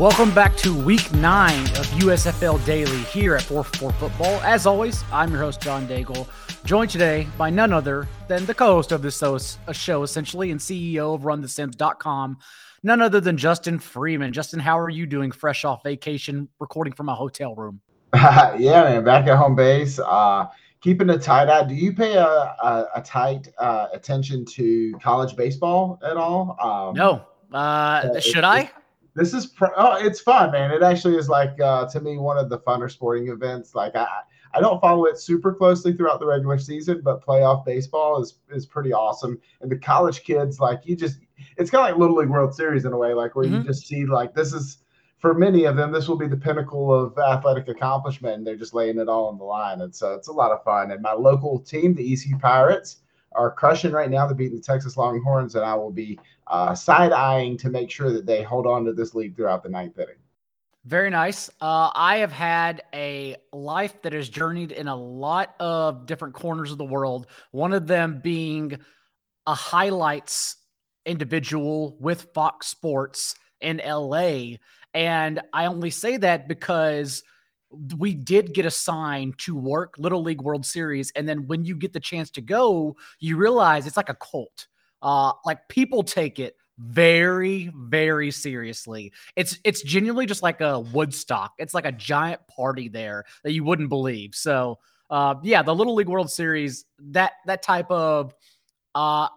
Welcome back to week nine of USFL Daily here at 4 4 Football. As always, I'm your host, John Daigle, joined today by none other than the co host of this show, essentially, and CEO of RunTheSims.com, none other than Justin Freeman. Justin, how are you doing fresh off vacation, recording from a hotel room? yeah, man, back at home base. Uh, keeping a tight eye. Do you pay a, a, a tight uh, attention to college baseball at all? Um, no. Uh, should I? This is pr- oh, it's fun, man. It actually is like uh, to me one of the funner sporting events. Like I, I don't follow it super closely throughout the regular season, but playoff baseball is is pretty awesome. And the college kids, like you just, it's kind of like Little League World Series in a way, like where mm-hmm. you just see like this is for many of them, this will be the pinnacle of athletic accomplishment. And they're just laying it all on the line, and so it's a lot of fun. And my local team, the ECU Pirates are crushing right now. They're beating the Texas Longhorns, and I will be uh, side eyeing to make sure that they hold on to this lead throughout the ninth inning. Very nice. Uh, I have had a life that has journeyed in a lot of different corners of the world. One of them being a highlights individual with Fox Sports in LA. And I only say that because we did get assigned to work Little League World Series. And then when you get the chance to go, you realize it's like a cult. Uh, like people take it very, very seriously. It's it's genuinely just like a Woodstock. It's like a giant party there that you wouldn't believe. So uh, yeah, the Little League World Series, that that type of uh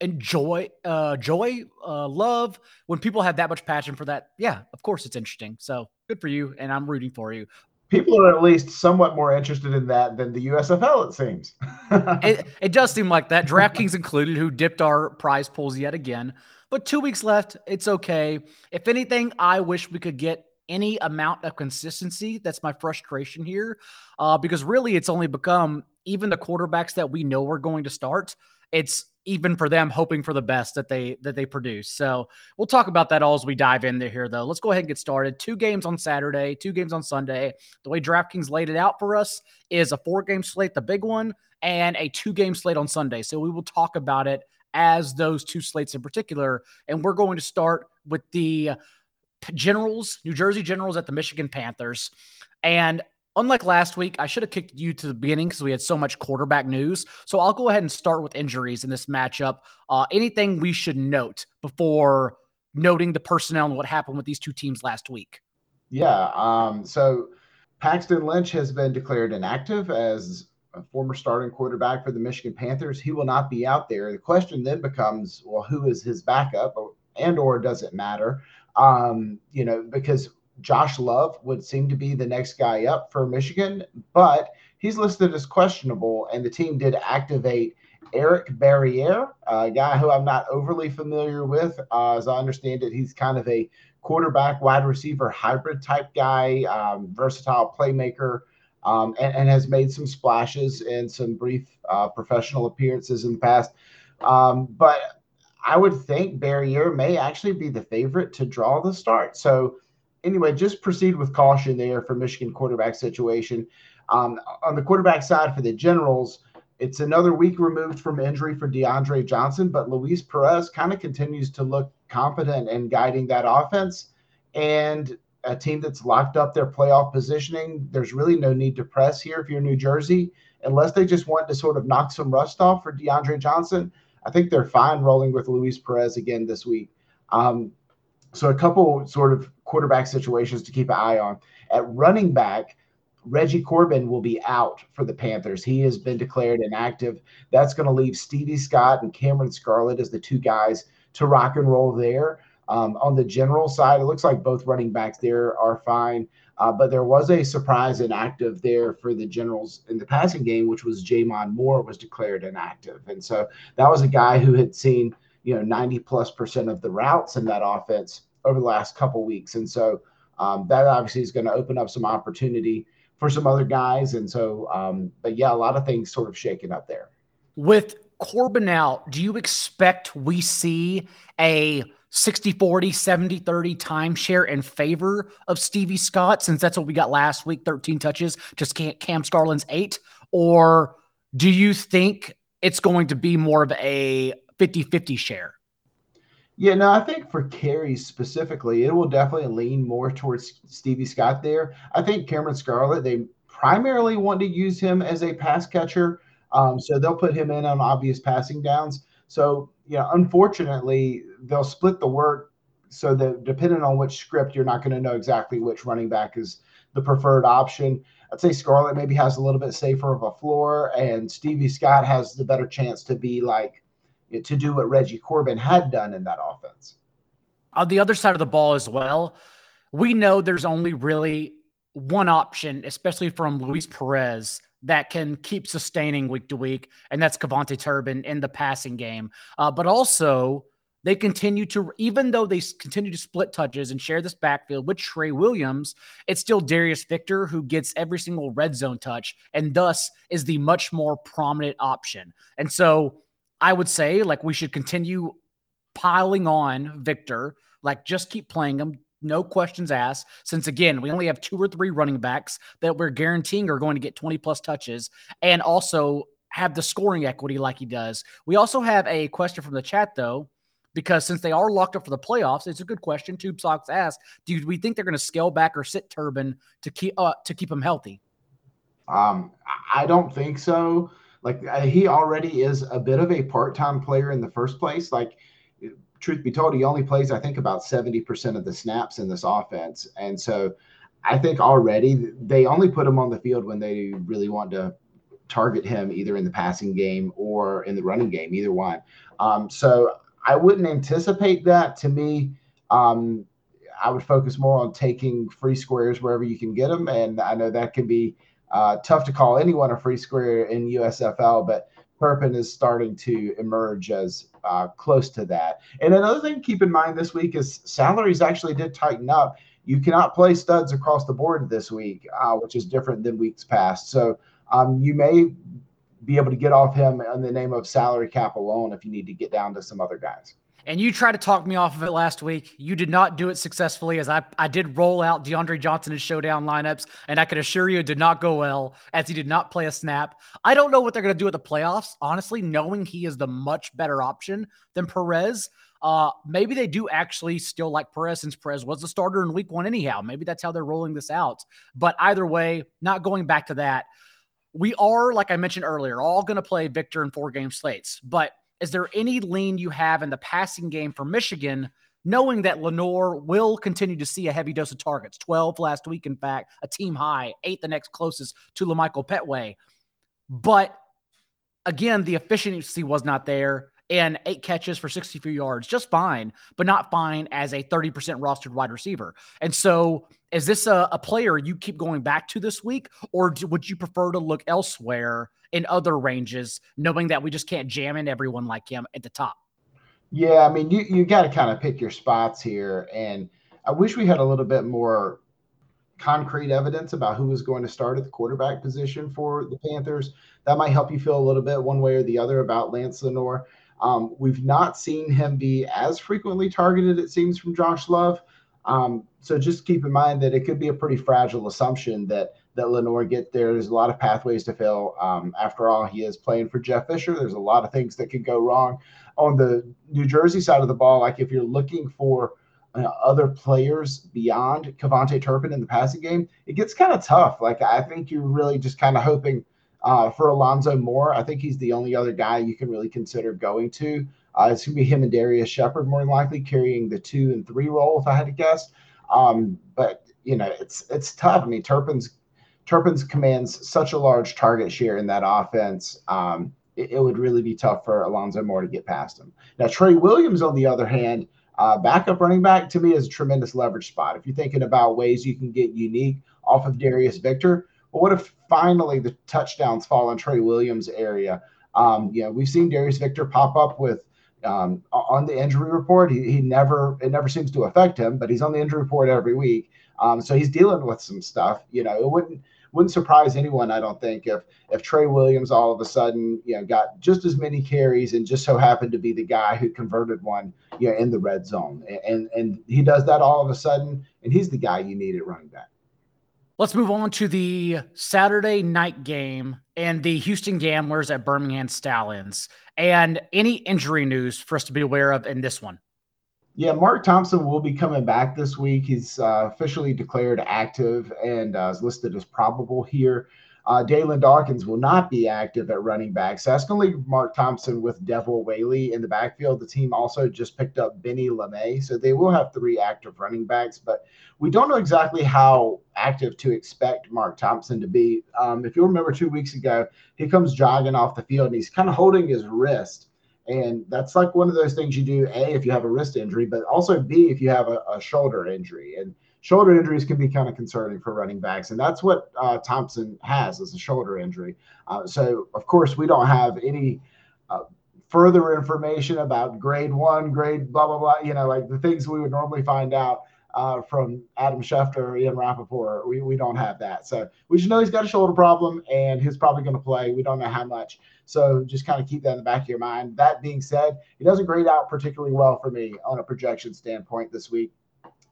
enjoy uh joy uh love when people have that much passion for that yeah of course it's interesting so good for you and i'm rooting for you people are at least somewhat more interested in that than the USFL, it seems. it, it does seem like that. DraftKings included, who dipped our prize pools yet again. But two weeks left. It's okay. If anything, I wish we could get any amount of consistency. That's my frustration here. Uh, because really, it's only become even the quarterbacks that we know are going to start. It's even for them hoping for the best that they that they produce. So we'll talk about that all as we dive in here though. Let's go ahead and get started. Two games on Saturday, two games on Sunday. The way DraftKings laid it out for us is a four game slate, the big one, and a two game slate on Sunday. So we will talk about it as those two slates in particular. And we're going to start with the Generals, New Jersey Generals at the Michigan Panthers. And Unlike last week, I should have kicked you to the beginning because we had so much quarterback news. So I'll go ahead and start with injuries in this matchup. Uh, anything we should note before noting the personnel and what happened with these two teams last week? Yeah. Um, so Paxton Lynch has been declared inactive as a former starting quarterback for the Michigan Panthers. He will not be out there. The question then becomes, well, who is his backup, and or does it matter? Um, you know, because Josh Love would seem to be the next guy up for Michigan, but he's listed as questionable, and the team did activate Eric Barriere, a guy who I'm not overly familiar with. Uh, as I understand it, he's kind of a quarterback, wide receiver hybrid type guy, um, versatile playmaker, um, and, and, has made some splashes in some brief uh, professional appearances in the past. Um, but I would think Barriere may actually be the favorite to draw the start. So anyway, just proceed with caution there for Michigan quarterback situation. Um, on the quarterback side for the Generals, it's another week removed from injury for DeAndre Johnson, but Luis Perez kind of continues to look competent in guiding that offense. And a team that's locked up their playoff positioning, there's really no need to press here if you're New Jersey, unless they just want to sort of knock some rust off for DeAndre Johnson. I think they're fine rolling with Luis Perez again this week. Um, so a couple sort of quarterback situations to keep an eye on. At running back, Reggie Corbin will be out for the Panthers. He has been declared inactive. That's going to leave Stevie Scott and Cameron Scarlett as the two guys to rock and roll there. Um, on the general side, it looks like both running backs there are fine. Uh, but there was a surprise inactive there for the Generals in the passing game, which was J'Mon Moore was declared inactive. And so that was a guy who had seen, you know, 90 plus percent of the routes in that offense over the last couple weeks. And so um, that obviously is going to open up some opportunity for some other guys. And so, um, but yeah, a lot of things sort of shaking up there. With Corbin out, do you expect we see a 60 40, 70 30 timeshare in favor of Stevie Scott since that's what we got last week 13 touches, just can't Cam Scarlett's eight? Or do you think it's going to be more of a 50 50 share? Yeah, no, I think for carries specifically, it will definitely lean more towards Stevie Scott there. I think Cameron Scarlett, they primarily want to use him as a pass catcher. Um, so they'll put him in on obvious passing downs. So, you know, unfortunately, they'll split the work so that depending on which script, you're not going to know exactly which running back is the preferred option. I'd say Scarlett maybe has a little bit safer of a floor, and Stevie Scott has the better chance to be like to do what Reggie Corbin had done in that offense. On the other side of the ball as well, we know there's only really one option, especially from Luis Perez, that can keep sustaining week to week, and that's KaVontae Turpin in the passing game. Uh, but also, they continue to, even though they continue to split touches and share this backfield with Trey Williams, it's still Darius Victor who gets every single red zone touch and thus is the much more prominent option. And so I would say like we should continue piling on Victor, like just keep playing him, no questions asked. Since again, we only have two or three running backs that we're guaranteeing are going to get 20 plus touches and also have the scoring equity like he does. We also have a question from the chat though, because since they are locked up for the playoffs, it's a good question. Tube Socks asked, do we think they're going to scale back or sit Turpin to keep uh, to keep him healthy? Um, I don't think so. Like uh, he already is a bit of a part-time player in the first place. Like truth be told, he only plays I think about 70% of the snaps in this offense. And so I think already they only put him on the field when they really want to target him either in the passing game or in the running game, either one. Um, so I wouldn't anticipate that. To me, um, I would focus more on taking free squares wherever you can get them, and I know that can be uh, tough to call anyone a free square in USFL, but Turpin is starting to emerge as uh, close to that. And another thing to keep in mind this week is salaries actually did tighten up. You cannot play studs across the board this week, uh, which is different than weeks past. So um, you may be able to get off him in the name of salary cap alone if you need to get down to some other guys and you tried to talk me off of it last week. You did not do it successfully, as I, I did roll out DeAndre Johnson in showdown lineups, and I can assure you it did not go well, as he did not play a snap. I don't know what they're going to do at the playoffs, honestly, knowing he is the much better option than Perez. Uh, maybe they do actually still like Perez since Perez was the starter in week one, anyhow. Maybe that's how they're rolling this out. But either way, not going back to that. We are, like I mentioned earlier, all going to play Victor in four game slates, but is there any lean you have in the passing game for Michigan, knowing that Lenoir will continue to see a heavy dose of targets? 12 last week, in fact, a team high, eight the next closest to LaMichael Pettway. But again, the efficiency was not there and eight catches for 63 yards, just fine, but not fine as a 30% rostered wide receiver. And so, is this a, a player you keep going back to this week, or do, would you prefer to look elsewhere in other ranges, knowing that we just can't jam in everyone like him at the top? Yeah, I mean, you, you got to kind of pick your spots here. And I wish we had a little bit more concrete evidence about who is going to start at the quarterback position for the Panthers. That might help you feel a little bit one way or the other about Lance Lenoir. Um, we've not seen him be as frequently targeted, it seems, from Josh Love. Um, so just keep in mind that it could be a pretty fragile assumption that that Lenoir get there. There's a lot of pathways to fail. Um, after all, he is playing for Jeff Fisher. There's a lot of things that could go wrong. On the New Jersey side of the ball, like if you're looking for uh, other players beyond KaVontae Turpin in the passing game, it gets kind of tough. Like I think you're really just kind of hoping uh, for Alonzo Moore, I think he's the only other guy you can really consider going to. Uh, it's going to be him and Darius Shepherd more than likely carrying the two and three role, if I had to guess. Um, but you know, it's it's tough. I mean, Turpin's Turpin's commands such a large target share in that offense. Um, it, it, would really be tough for Alonzo Moore to get past him. Now, Trey Williams, on the other hand, uh, backup running back to me is a tremendous leverage spot. If you're thinking about ways you can get unique off of Darius Victor, but what if finally the touchdowns fall in Trey Williams' area? Um, you know, we've seen Darius Victor pop up with um, on the injury report. He, he never it never seems to affect him, but he's on the injury report every week. Um, so he's dealing with some stuff. You know, it wouldn't wouldn't surprise anyone, I don't think, if if Trey Williams all of a sudden you know got just as many carries and just so happened to be the guy who converted one you know in the red zone, and and he does that all of a sudden, and he's the guy you need at running back. Let's move on to the Saturday night game and the Houston Gamblers at Birmingham Stallions. And any injury news for us to be aware of in this one? Yeah, Mark Thompson will be coming back this week. He's uh, officially declared active and uh, is listed as probable here. Uh, Dalyn Dawkins will not be active at running back. So that's going to leave Mark Thompson with Devwah Whaley in the backfield. The team also just picked up Benny LeMay. So they will have three active running backs, but we don't know exactly how active to expect Mark Thompson to be. Um, if you remember two weeks ago, he comes jogging off the field and he's kind of holding his wrist. And that's like one of those things you do, A, if you have a wrist injury, but also B, if you have a, a shoulder injury. And shoulder injuries can be kind of concerning for running backs, and that's what uh, Thompson has as a shoulder injury. Uh, so, of course, we don't have any uh, further information about grade one, grade blah blah blah. You know, like the things we would normally find out uh, from Adam Schefter or Ian Rapoport. We, we don't have that. So we just know he's got a shoulder problem and he's probably going to play. We don't know how much. So just kind of keep that in the back of your mind. That being said, he doesn't grade out particularly well for me on a projection standpoint this week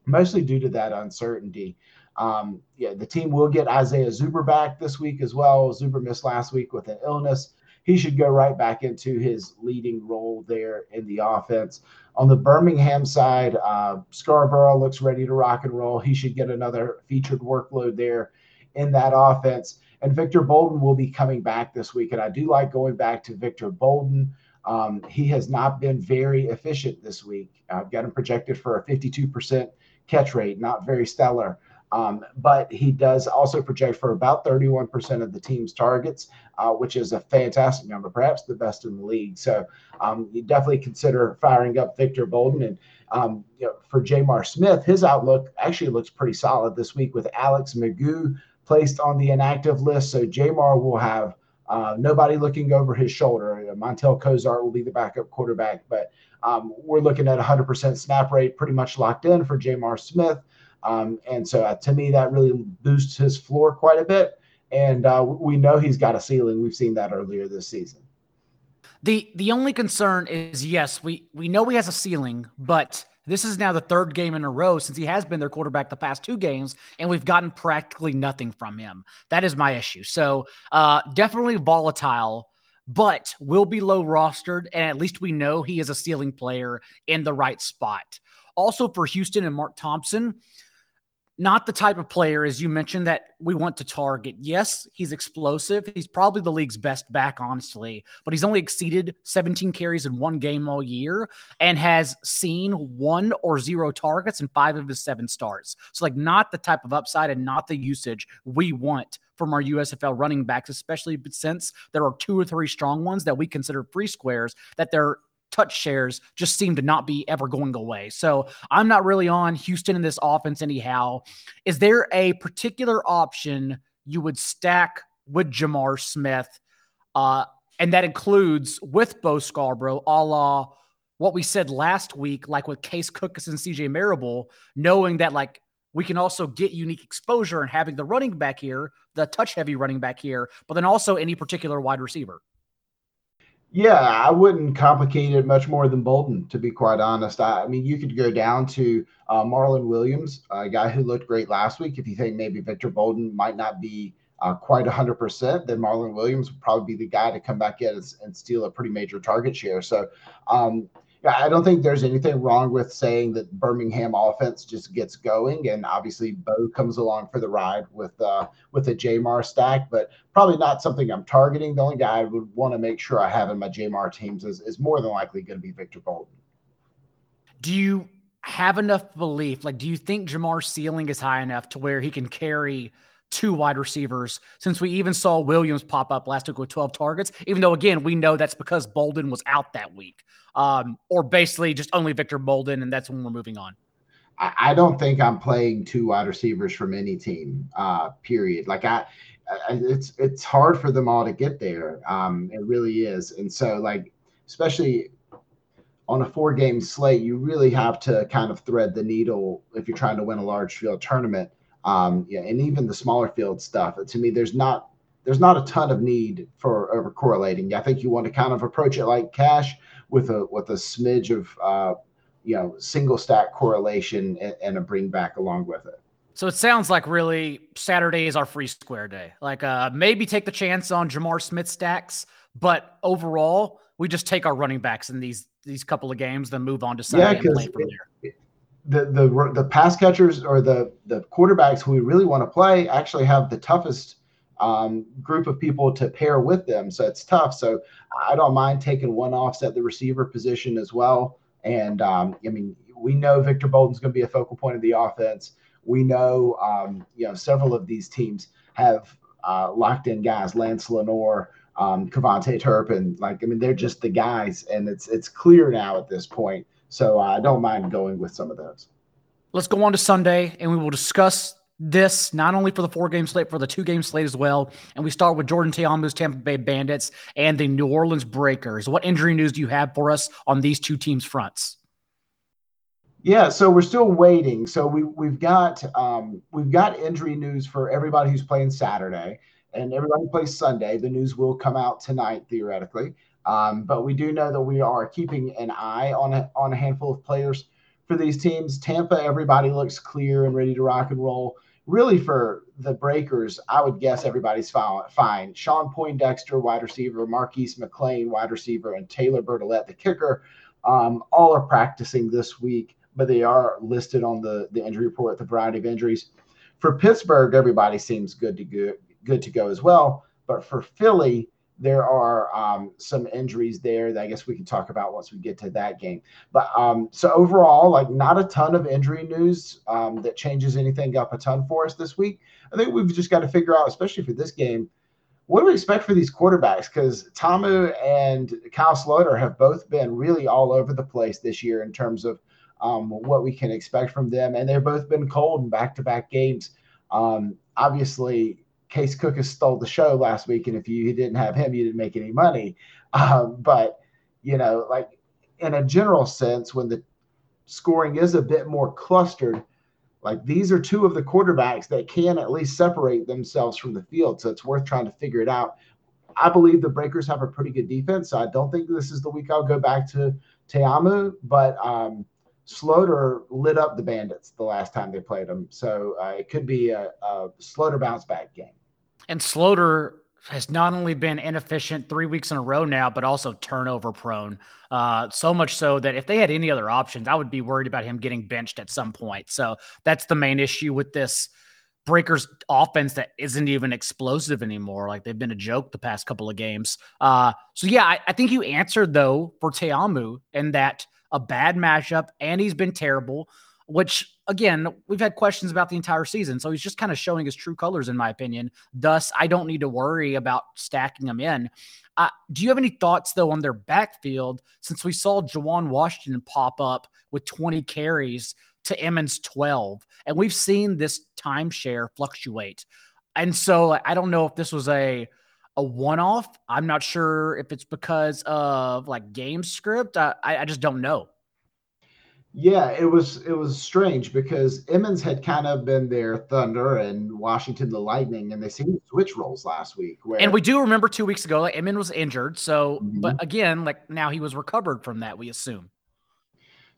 mostly due to that uncertainty. Um, yeah, the team will get Isaiah Zuber back this week as well. Zuber missed last week with an illness. He should go right back into his leading role there in the offense. On the Birmingham side, uh, Scarborough looks ready to rock and roll. He should get another featured workload there in that offense. And Victor Bolden will be coming back this week. And I do like going back to Victor Bolden. Um, he has not been very efficient this week. I've got him projected for a 52% catch rate, not very stellar. Um, but he does also project for about 31% of the team's targets, uh, which is a fantastic number, perhaps the best in the league. So um, you definitely consider firing up Victor Bolden. And um, you know, for J'Mar Smith, his outlook actually looks pretty solid this week with Alex McGough placed on the inactive list. So J'Mar will have uh, nobody looking over his shoulder. Montel Cozart will be the backup quarterback, but um, we're looking at 100% snap rate pretty much locked in for J'Mar Smith. Um, and so uh, to me, that really boosts his floor quite a bit. And uh, we know he's got a ceiling. We've seen that earlier this season. The the only concern is yes, we we know he has a ceiling, but this is now the third game in a row since he has been their quarterback the past two games, and we've gotten practically nothing from him. That is my issue. So uh, definitely volatile but will be low rostered. And at least we know he is a ceiling player in the right spot. Also for Houston and Mark Thompson, not the type of player, as you mentioned, that we want to target. Yes, he's explosive. He's probably the league's best back, honestly, but he's only exceeded 17 carries in one game all year and has seen one or zero targets in five of his seven starts. So, like, not the type of upside and not the usage we want from our USFL running backs, especially since there are two or three strong ones that we consider free squares that they're touch shares just seem to not be ever going away. So I'm not really on Houston in this offense anyhow. Is there a particular option you would stack with J'Mar Smith? Uh, and that includes with Bo Scarborough, a la what we said last week, like with Case Cookus and CJ Marable, knowing that like we can also get unique exposure and having the running back here, the touch heavy running back here, but then also any particular wide receiver. Yeah, I wouldn't complicate it much more than Bolden, to be quite honest. I, I mean, you could go down to uh, Marlon Williams, a guy who looked great last week. If you think maybe Victor Bolden might not be uh, quite 100%, then Marlon Williams would probably be the guy to come back in and, and steal a pretty major target share. So, um, I don't think there's anything wrong with saying that Birmingham offense just gets going, and obviously Bo comes along for the ride with uh, with a J'Mar stack, but probably not something I'm targeting. The only guy I would want to make sure I have in my J'Mar teams is, is more than likely going to be Victor Bolden. Do you have enough belief? Like, do you think J'Mar's ceiling is high enough to where he can carry? Two wide receivers since we even saw Williams pop up last week with 12 targets, even though, again, we know that's because Bolden was out that week um, or basically just only Victor Bolden, and that's when we're moving on? I, don't think I'm playing two wide receivers from any team. Uh, period. Like I, I, it's it's hard for them all to get there. Um, it really is, and so like especially on a four game slate, you really have to kind of thread the needle if you're trying to win a large field tournament. Um, yeah, and even the smaller field stuff. To me, there's not there's not a ton of need for over correlating. I think you want to kind of approach it like cash with a with a smidge of uh, you know single stack correlation and, and, a bring back along with it. So it sounds like really Saturday is our free square day. Like uh, maybe take the chance on J'Mar Smith stacks, but overall we just take our running backs in these these couple of games, then move on to Sunday yeah, and play from there. The the the pass catchers or the the quarterbacks who we really want to play actually have the toughest um, group of people to pair with them. So it's tough. So I don't mind taking one offs at the receiver position as well. And um, I mean, we know Victor Bolden's going to be a focal point of the offense. We know, um, you know, several of these teams have uh, locked in guys, Lance Lenoir, um, KaVontae Turpin. Like, I mean, they're just the guys, and it's it's clear now at this point. So I don't mind going with some of those. Let's go on to Sunday, and we will discuss this not only for the four game slate, for the two game slate as well. And we start with Jordan Ta'amu's Tampa Bay Bandits and the New Orleans Breakers. What injury news do you have for us on these two teams' fronts? Yeah, so we're still waiting. So we we've got um, we've got injury news for everybody who's playing Saturday and everybody plays Sunday. The news will come out tonight theoretically, um, but we do know that we are keeping an eye on a, on a handful of players for these teams. Tampa, everybody looks clear and ready to rock and roll. Really, for the Breakers, I would guess everybody's fine. Shawn Poindexter, wide receiver, Marquise McClain, wide receiver, and Taylor Bertolet, the kicker, um, all are practicing this week but they are listed on the, the injury report, the variety of injuries. For Pittsburgh, everybody seems good to go, good to go as well. But for Philly, there are um, some injuries there that I guess we can talk about once we get to that game. But um, so overall, like not a ton of injury news um, that changes anything up a ton for us this week. I think we've just got to figure out, especially for this game, what do we expect for these quarterbacks? Because Ta'amu and Kyle Sloter have both been really all over the place this year in terms of um, what we can expect from them. And they've both been cold in back to back games. Um, obviously, Case Cookus stole the show last week. And if you didn't have him, you didn't make any money. Um, but, you know, like in a general sense, when the scoring is a bit more clustered, like these are two of the quarterbacks that can at least separate themselves from the field. So it's worth trying to figure it out. I believe the Breakers have a pretty good defense. So I don't think this is the week I'll go back to Ta'amu, but um, lit up the Bandits the last time they played them, so uh, it could be a, a Sloter bounce back game. And Sloter has not only been inefficient three weeks in a row now, but also turnover prone. Uh, so much so that if they had any other options, I would be worried about him getting benched at some point. So that's the main issue with this Breakers offense that isn't even explosive anymore. Like they've been a joke the past couple of games. Uh, so yeah, I, I think you answered though for Ta'amu and that a bad matchup, and he's been terrible. Which again, we've had questions about the entire season, so he's just kind of showing his true colors, in my opinion. Thus, I don't need to worry about stacking him in. Uh, do you have any thoughts though on their backfield since we saw Juwan Washington pop up with 20 carries to Emmons 12, and we've seen this timeshare fluctuate. And so I don't know if this was a a one-off. I'm not sure if it's because of like game script. I, I just don't know. Yeah, it was it was strange because Emmons had kind of been their thunder and Washington the lightning, and they seemed to switch roles last week. Where... And we do remember two weeks ago, like Emmons was injured. So, mm-hmm. but again, like now he was recovered from that. We assume.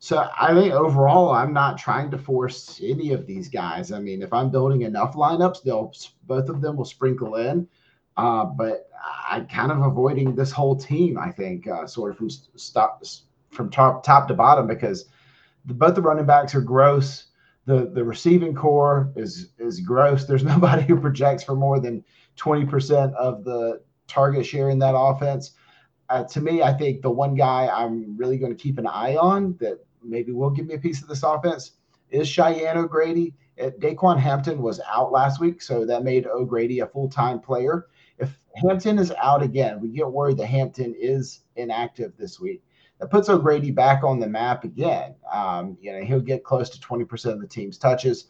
So I think overall, I'm not trying to force any of these guys. I mean, if I'm building enough lineups, they'll both of them will sprinkle in. Uh, but I'm kind of avoiding this whole team. I think uh, sort of from stop from top top to bottom because the, both the running backs are gross. The the receiving core is is gross. There's nobody who projects for more than twenty percent of the target share in that offense. Uh, to me, I think the one guy I'm really going to keep an eye on that maybe will give me a piece of this offense is Cheyenne O'Grady. Daquan Hampton was out last week, so that made O'Grady a full time player. If Hampton is out again, we get worried that Hampton is inactive this week. That puts O'Grady back on the map again. Um, you know, he'll get close to 20% of the team's touches.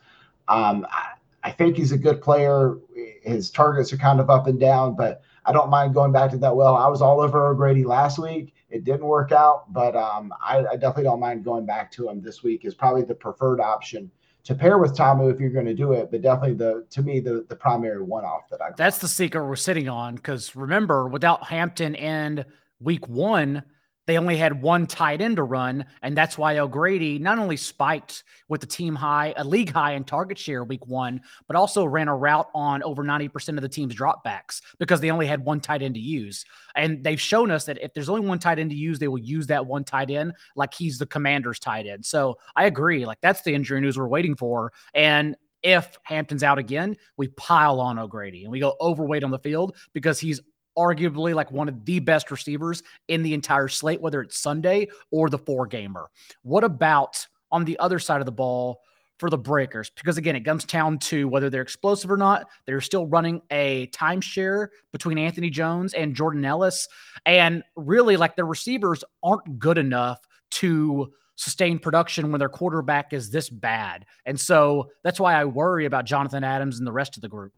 Um, I, I think he's a good player. His targets are kind of up and down, but I don't mind going back to that well. I was all over O'Grady last week. It didn't work out, but um, I, I, definitely don't mind going back to him this week. Is probably the preferred option to pair with Ta'amu if you're going to do it, but definitely the to me the the primary one off that I. That's the secret we're sitting on because remember, without Hampton and Week One, they only had one tight end to run, and that's why O'Grady not only spiked with the team high, a league high in target share week one, but also ran a route on over 90% of the team's dropbacks because they only had one tight end to use. And they've shown us that if there's only one tight end to use, they will use that one tight end like he's the commander's tight end. So I agree. Like that's the injury news we're waiting for. And if Hampton's out again, we pile on O'Grady and we go overweight on the field because he's arguably like one of the best receivers in the entire slate, whether it's Sunday or the four gamer. What about on the other side of the ball for the Breakers? Because again, it comes down to whether they're explosive or not. They're still running a timeshare between Anthony Jones and Jordan Ellis. And really, like their receivers aren't good enough to sustain production when their quarterback is this bad. And so that's why I worry about Jonathan Adams and the rest of the group.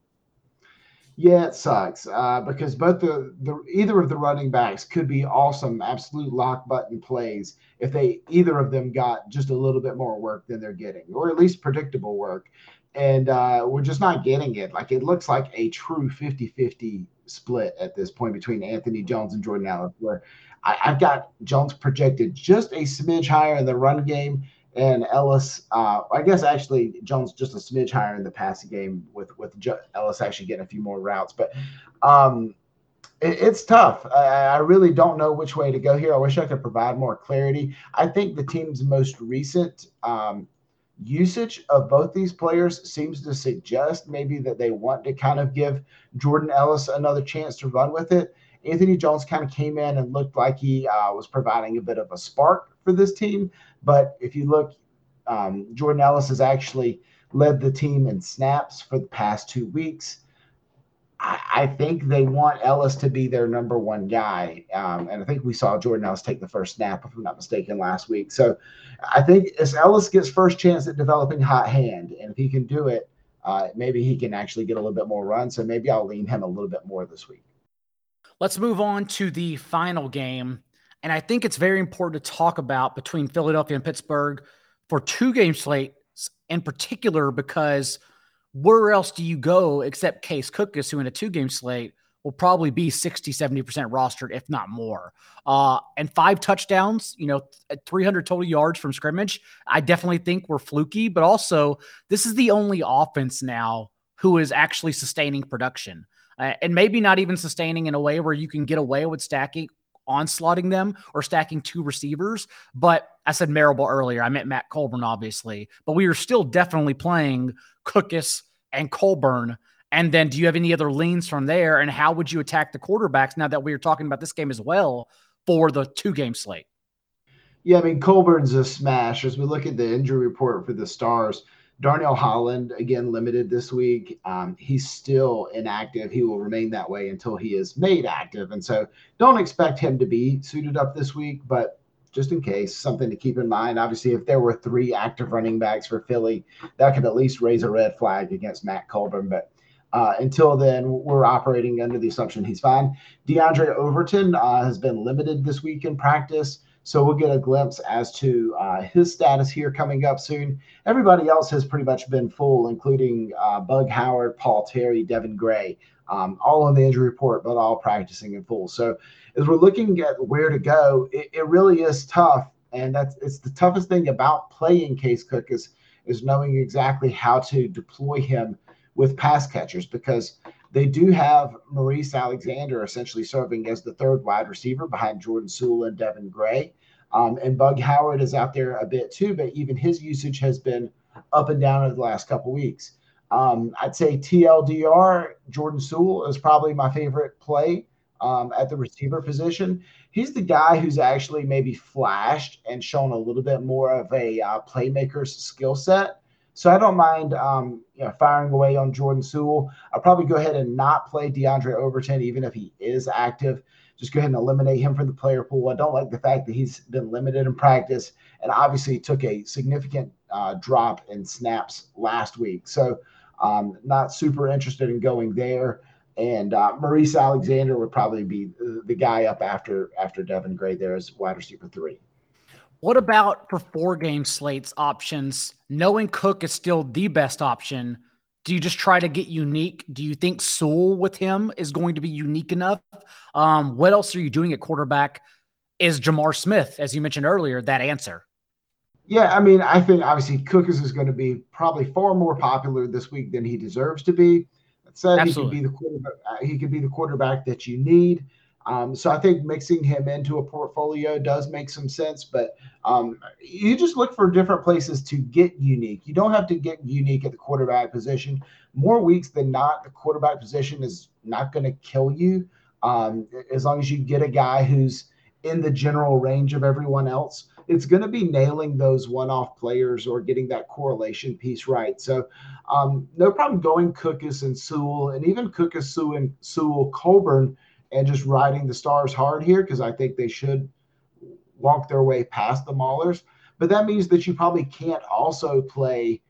Yeah, it sucks uh, because both the, the either of the running backs could be awesome, absolute lock button plays if they either of them got just a little bit more work than they're getting, or at least predictable work. And uh, we're just not getting it. Like it looks like a true 50 50 split at this point between Anthony Jones and Jordan Allen, where I, have got Jones projected just a smidge higher in the run game and Ellis, uh, I guess actually Jones just a smidge higher in the passing game with with Ellis actually getting a few more routes, but um, it, it's tough. I, I, really don't know which way to go here. I wish I could provide more clarity. I think the team's most recent um, usage of both these players seems to suggest maybe that they want to kind of give Jordan Ellis another chance to run with it. Anthony Jones kind of came in and looked like he uh, was providing a bit of a spark for this team. But if you look, um, Jordan Ellis has actually led the team in snaps for the past two weeks. I, think they want Ellis to be their number one guy. Um, and I think we saw Jordan Ellis take the first snap, if I'm not mistaken, last week. So I think as Ellis gets first chance at developing hot hand, and if he can do it, uh, maybe he can actually get a little bit more run. So maybe I'll lean him a little bit more this week. Let's move on to the final game. And I think it's very important to talk about between Philadelphia and Pittsburgh for two game slates in particular, because where else do you go except Case Cookus, who in a two game slate will probably be 60, 70% rostered, if not more. Uh, and five touchdowns, you know, 300 total yards from scrimmage. I definitely think we're fluky, but also this is the only offense now who is actually sustaining production uh, and maybe not even sustaining in a way where you can get away with stacking onslaughting them or stacking two receivers. But I said Marable earlier. I meant Matt Colburn, obviously. But we are still definitely playing Cookus and Colburn. And then do you have any other leans from there? And how would you attack the quarterbacks now that we are talking about this game as well for the two game slate? Yeah, I mean, Colburn's a smash. As we look at the injury report for the Stars, Darnell Holland, again, limited this week. Um, he's still inactive. He will remain that way until he is made active. And so don't expect him to be suited up this week, but just in case, something to keep in mind. Obviously, if there were three active running backs for Philly, that could at least raise a red flag against Matt Colburn. But uh, until then, we're operating under the assumption he's fine. DeAndre Overton uh, has been limited this week in practice. So we'll get a glimpse as to uh, his status here coming up soon. Everybody else has pretty much been full, including uh, Bug Howard, Paul Terry, Devin Gray, um, all on the injury report, but all practicing in full. So as we're looking at where to go, it, it really is tough. And that's it's the toughest thing about playing Case Cook is is knowing exactly how to deploy him with pass catchers because they do have Maurice Alexander essentially serving as the third wide receiver behind Jordan Sewell and Devin Gray. Um, and Bug Howard is out there a bit too, but even his usage has been up and down over the last couple weeks. Um, I'd say TLDR, Jordan Sewell is probably my favorite play um, at the receiver position. He's the guy who's actually maybe flashed and shown a little bit more of a uh, playmaker's skill set. So I don't mind um, you know, firing away on Jordan Sewell. I'll probably go ahead and not play DeAndre Overton, even if he is active. Just go ahead and eliminate him from the player pool. I don't like the fact that he's been limited in practice and obviously took a significant uh, drop in snaps last week. So um, not super interested in going there. And uh, Maurice Alexander would probably be the guy up after after Devin Gray there as wide receiver three. What about for four game slates options? Knowing Cook is still the best option, do you just try to get unique? Do you think Sewell with him is going to be unique enough? Um, what else are you doing at quarterback is J'Mar Smith, as you mentioned earlier, that answer? Yeah, I mean, I think obviously Cookus is going to be probably far more popular this week than he deserves to be. That said, Absolutely. he could be the quarterback. Uh, he could be the quarterback that you need. Um, so I think mixing him into a portfolio does make some sense, but um, you just look for different places to get unique. You don't have to get unique at the quarterback position. More weeks than not, the quarterback position is not going to kill you um, as long as you get a guy who's in the general range of everyone else. It's going to be nailing those one-off players or getting that correlation piece right. So, um, no problem going Cookus and Sewell, and even Cookus, Sewell, and Sewell, Colburn and just riding the stars hard here because I think they should walk their way past the Maulers. But that means that you probably can't also play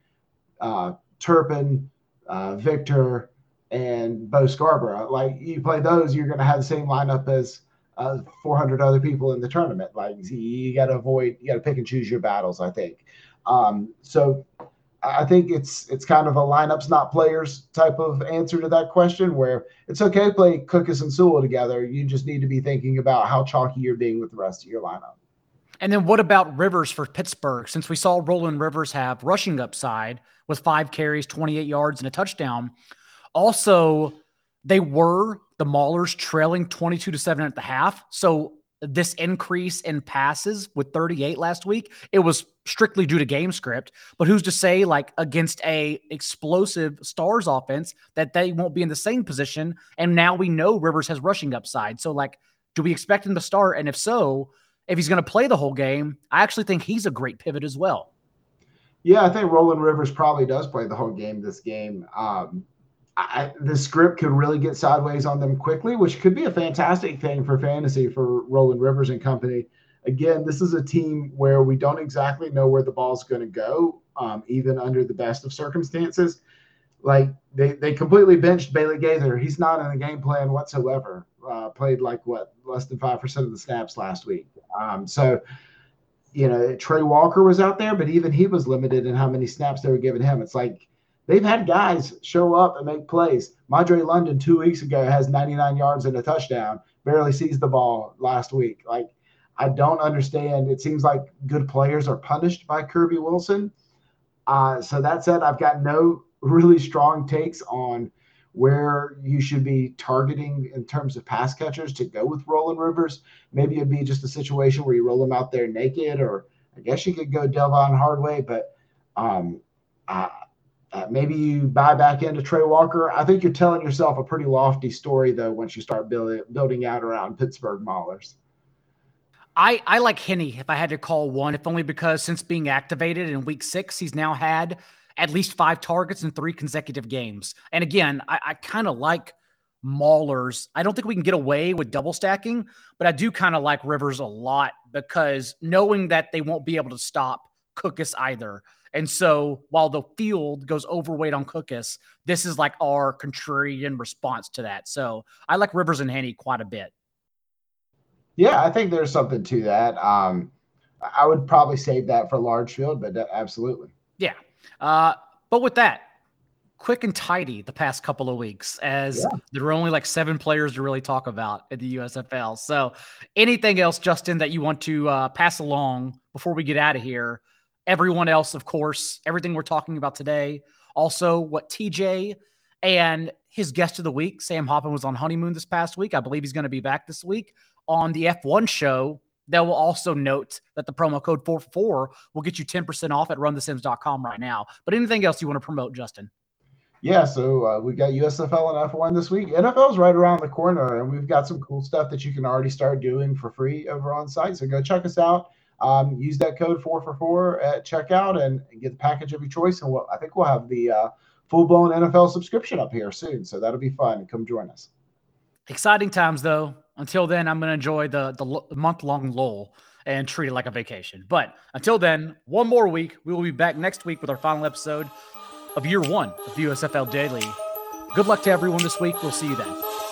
uh, Turpin, uh, Victor, and Bo Scarborough. Like you play those, you're going to have the same lineup as uh, 400 other people in the tournament. Like you got to avoid, you got to pick and choose your battles. I think. Um, so I think it's it's kind of a lineups not players type of answer to that question where it's okay to play Cookus and Sewell together. You just need to be thinking about how chalky you're being with the rest of your lineup. And then what about Rivers for Pittsburgh? Since we saw Roland Rivers have rushing upside with five carries, 28 yards, and a touchdown. Also, they were the Maulers trailing 22 to 7 at the half. So this increase in passes with 38 last week, it was strictly due to game script. But who's to say, like against a explosive Stars offense, that they won't be in the same position? And now we know Rivers has rushing upside. So, like, do we expect him to start? And if so, if he's going to play the whole game, I actually think he's a great pivot as well. Yeah, I think Roland Rivers probably does play the whole game this game. Um, I, the script could really get sideways on them quickly, which could be a fantastic thing for fantasy for Roland Rivers and company. Again, this is a team where we don't exactly know where the ball's going to go, um, even under the best of circumstances. Like they, they completely benched Bailey Gaither. He's not in the game plan whatsoever. Uh, played like what less than five percent of the snaps last week. Um, so, you know, Trey Walker was out there, but even he was limited in how many snaps they were giving him. It's like They've had guys show up and make plays. Madre London two weeks ago has 99 yards and a touchdown, barely sees the ball last week. Like, I don't understand. It seems like good players are punished by Kirby Wilson. Uh, so that said, I've got no really strong takes on where you should be targeting in terms of pass catchers to go with Roland Rivers. Maybe it'd be just a situation where you roll them out there naked, or I guess you could go Devon Hardway, but um, I, Uh, maybe you buy back into Trey Walker. I think you're telling yourself a pretty lofty story, though, once you start building building out around Pittsburgh Maulers. I, I like Henny if I had to call one, if only because since being activated in week six, he's now had at least five targets in three consecutive games. And again, I, I kind of like Maulers. I don't think we can get away with double stacking, but I do kind of like Rivers a lot because knowing that they won't be able to stop Cookus either. And so while the field goes overweight on Cookus, this is like our contrarian response to that. So I like Rivers and Henne quite a bit. Yeah, I think there's something to that. Um, I would probably save that for large field, but absolutely. Yeah. Uh, but with that, quick and tidy the past couple of weeks as yeah. there were only like seven players to really talk about at the USFL. So anything else, Justin, that you want to uh, pass along before we get out of here everyone else, of course, everything we're talking about today. Also, what TJ and his guest of the week, Sam Hoppin, was on honeymoon this past week. I believe he's going to be back this week on the F1 show. They will also note that the promo code 44 will get you 10% off at runthesims.com right now. But anything else you want to promote, Justin? Yeah, so uh, we got USFL and F1 this week. NFL is right around the corner, and we've got some cool stuff that you can already start doing for free over on site. So go check us out um, use that code four for four at checkout and get the package of your choice. And we'll, I think we'll have the uh, full blown NFL subscription up here soon. So that'll be fun. Come join us. Exciting times though. Until then, I'm going to enjoy the, the month long lull and treat it like a vacation. But until then, one more week. We will be back next week with our final episode of year one of USFL Daily. Good luck to everyone this week. We'll see you then.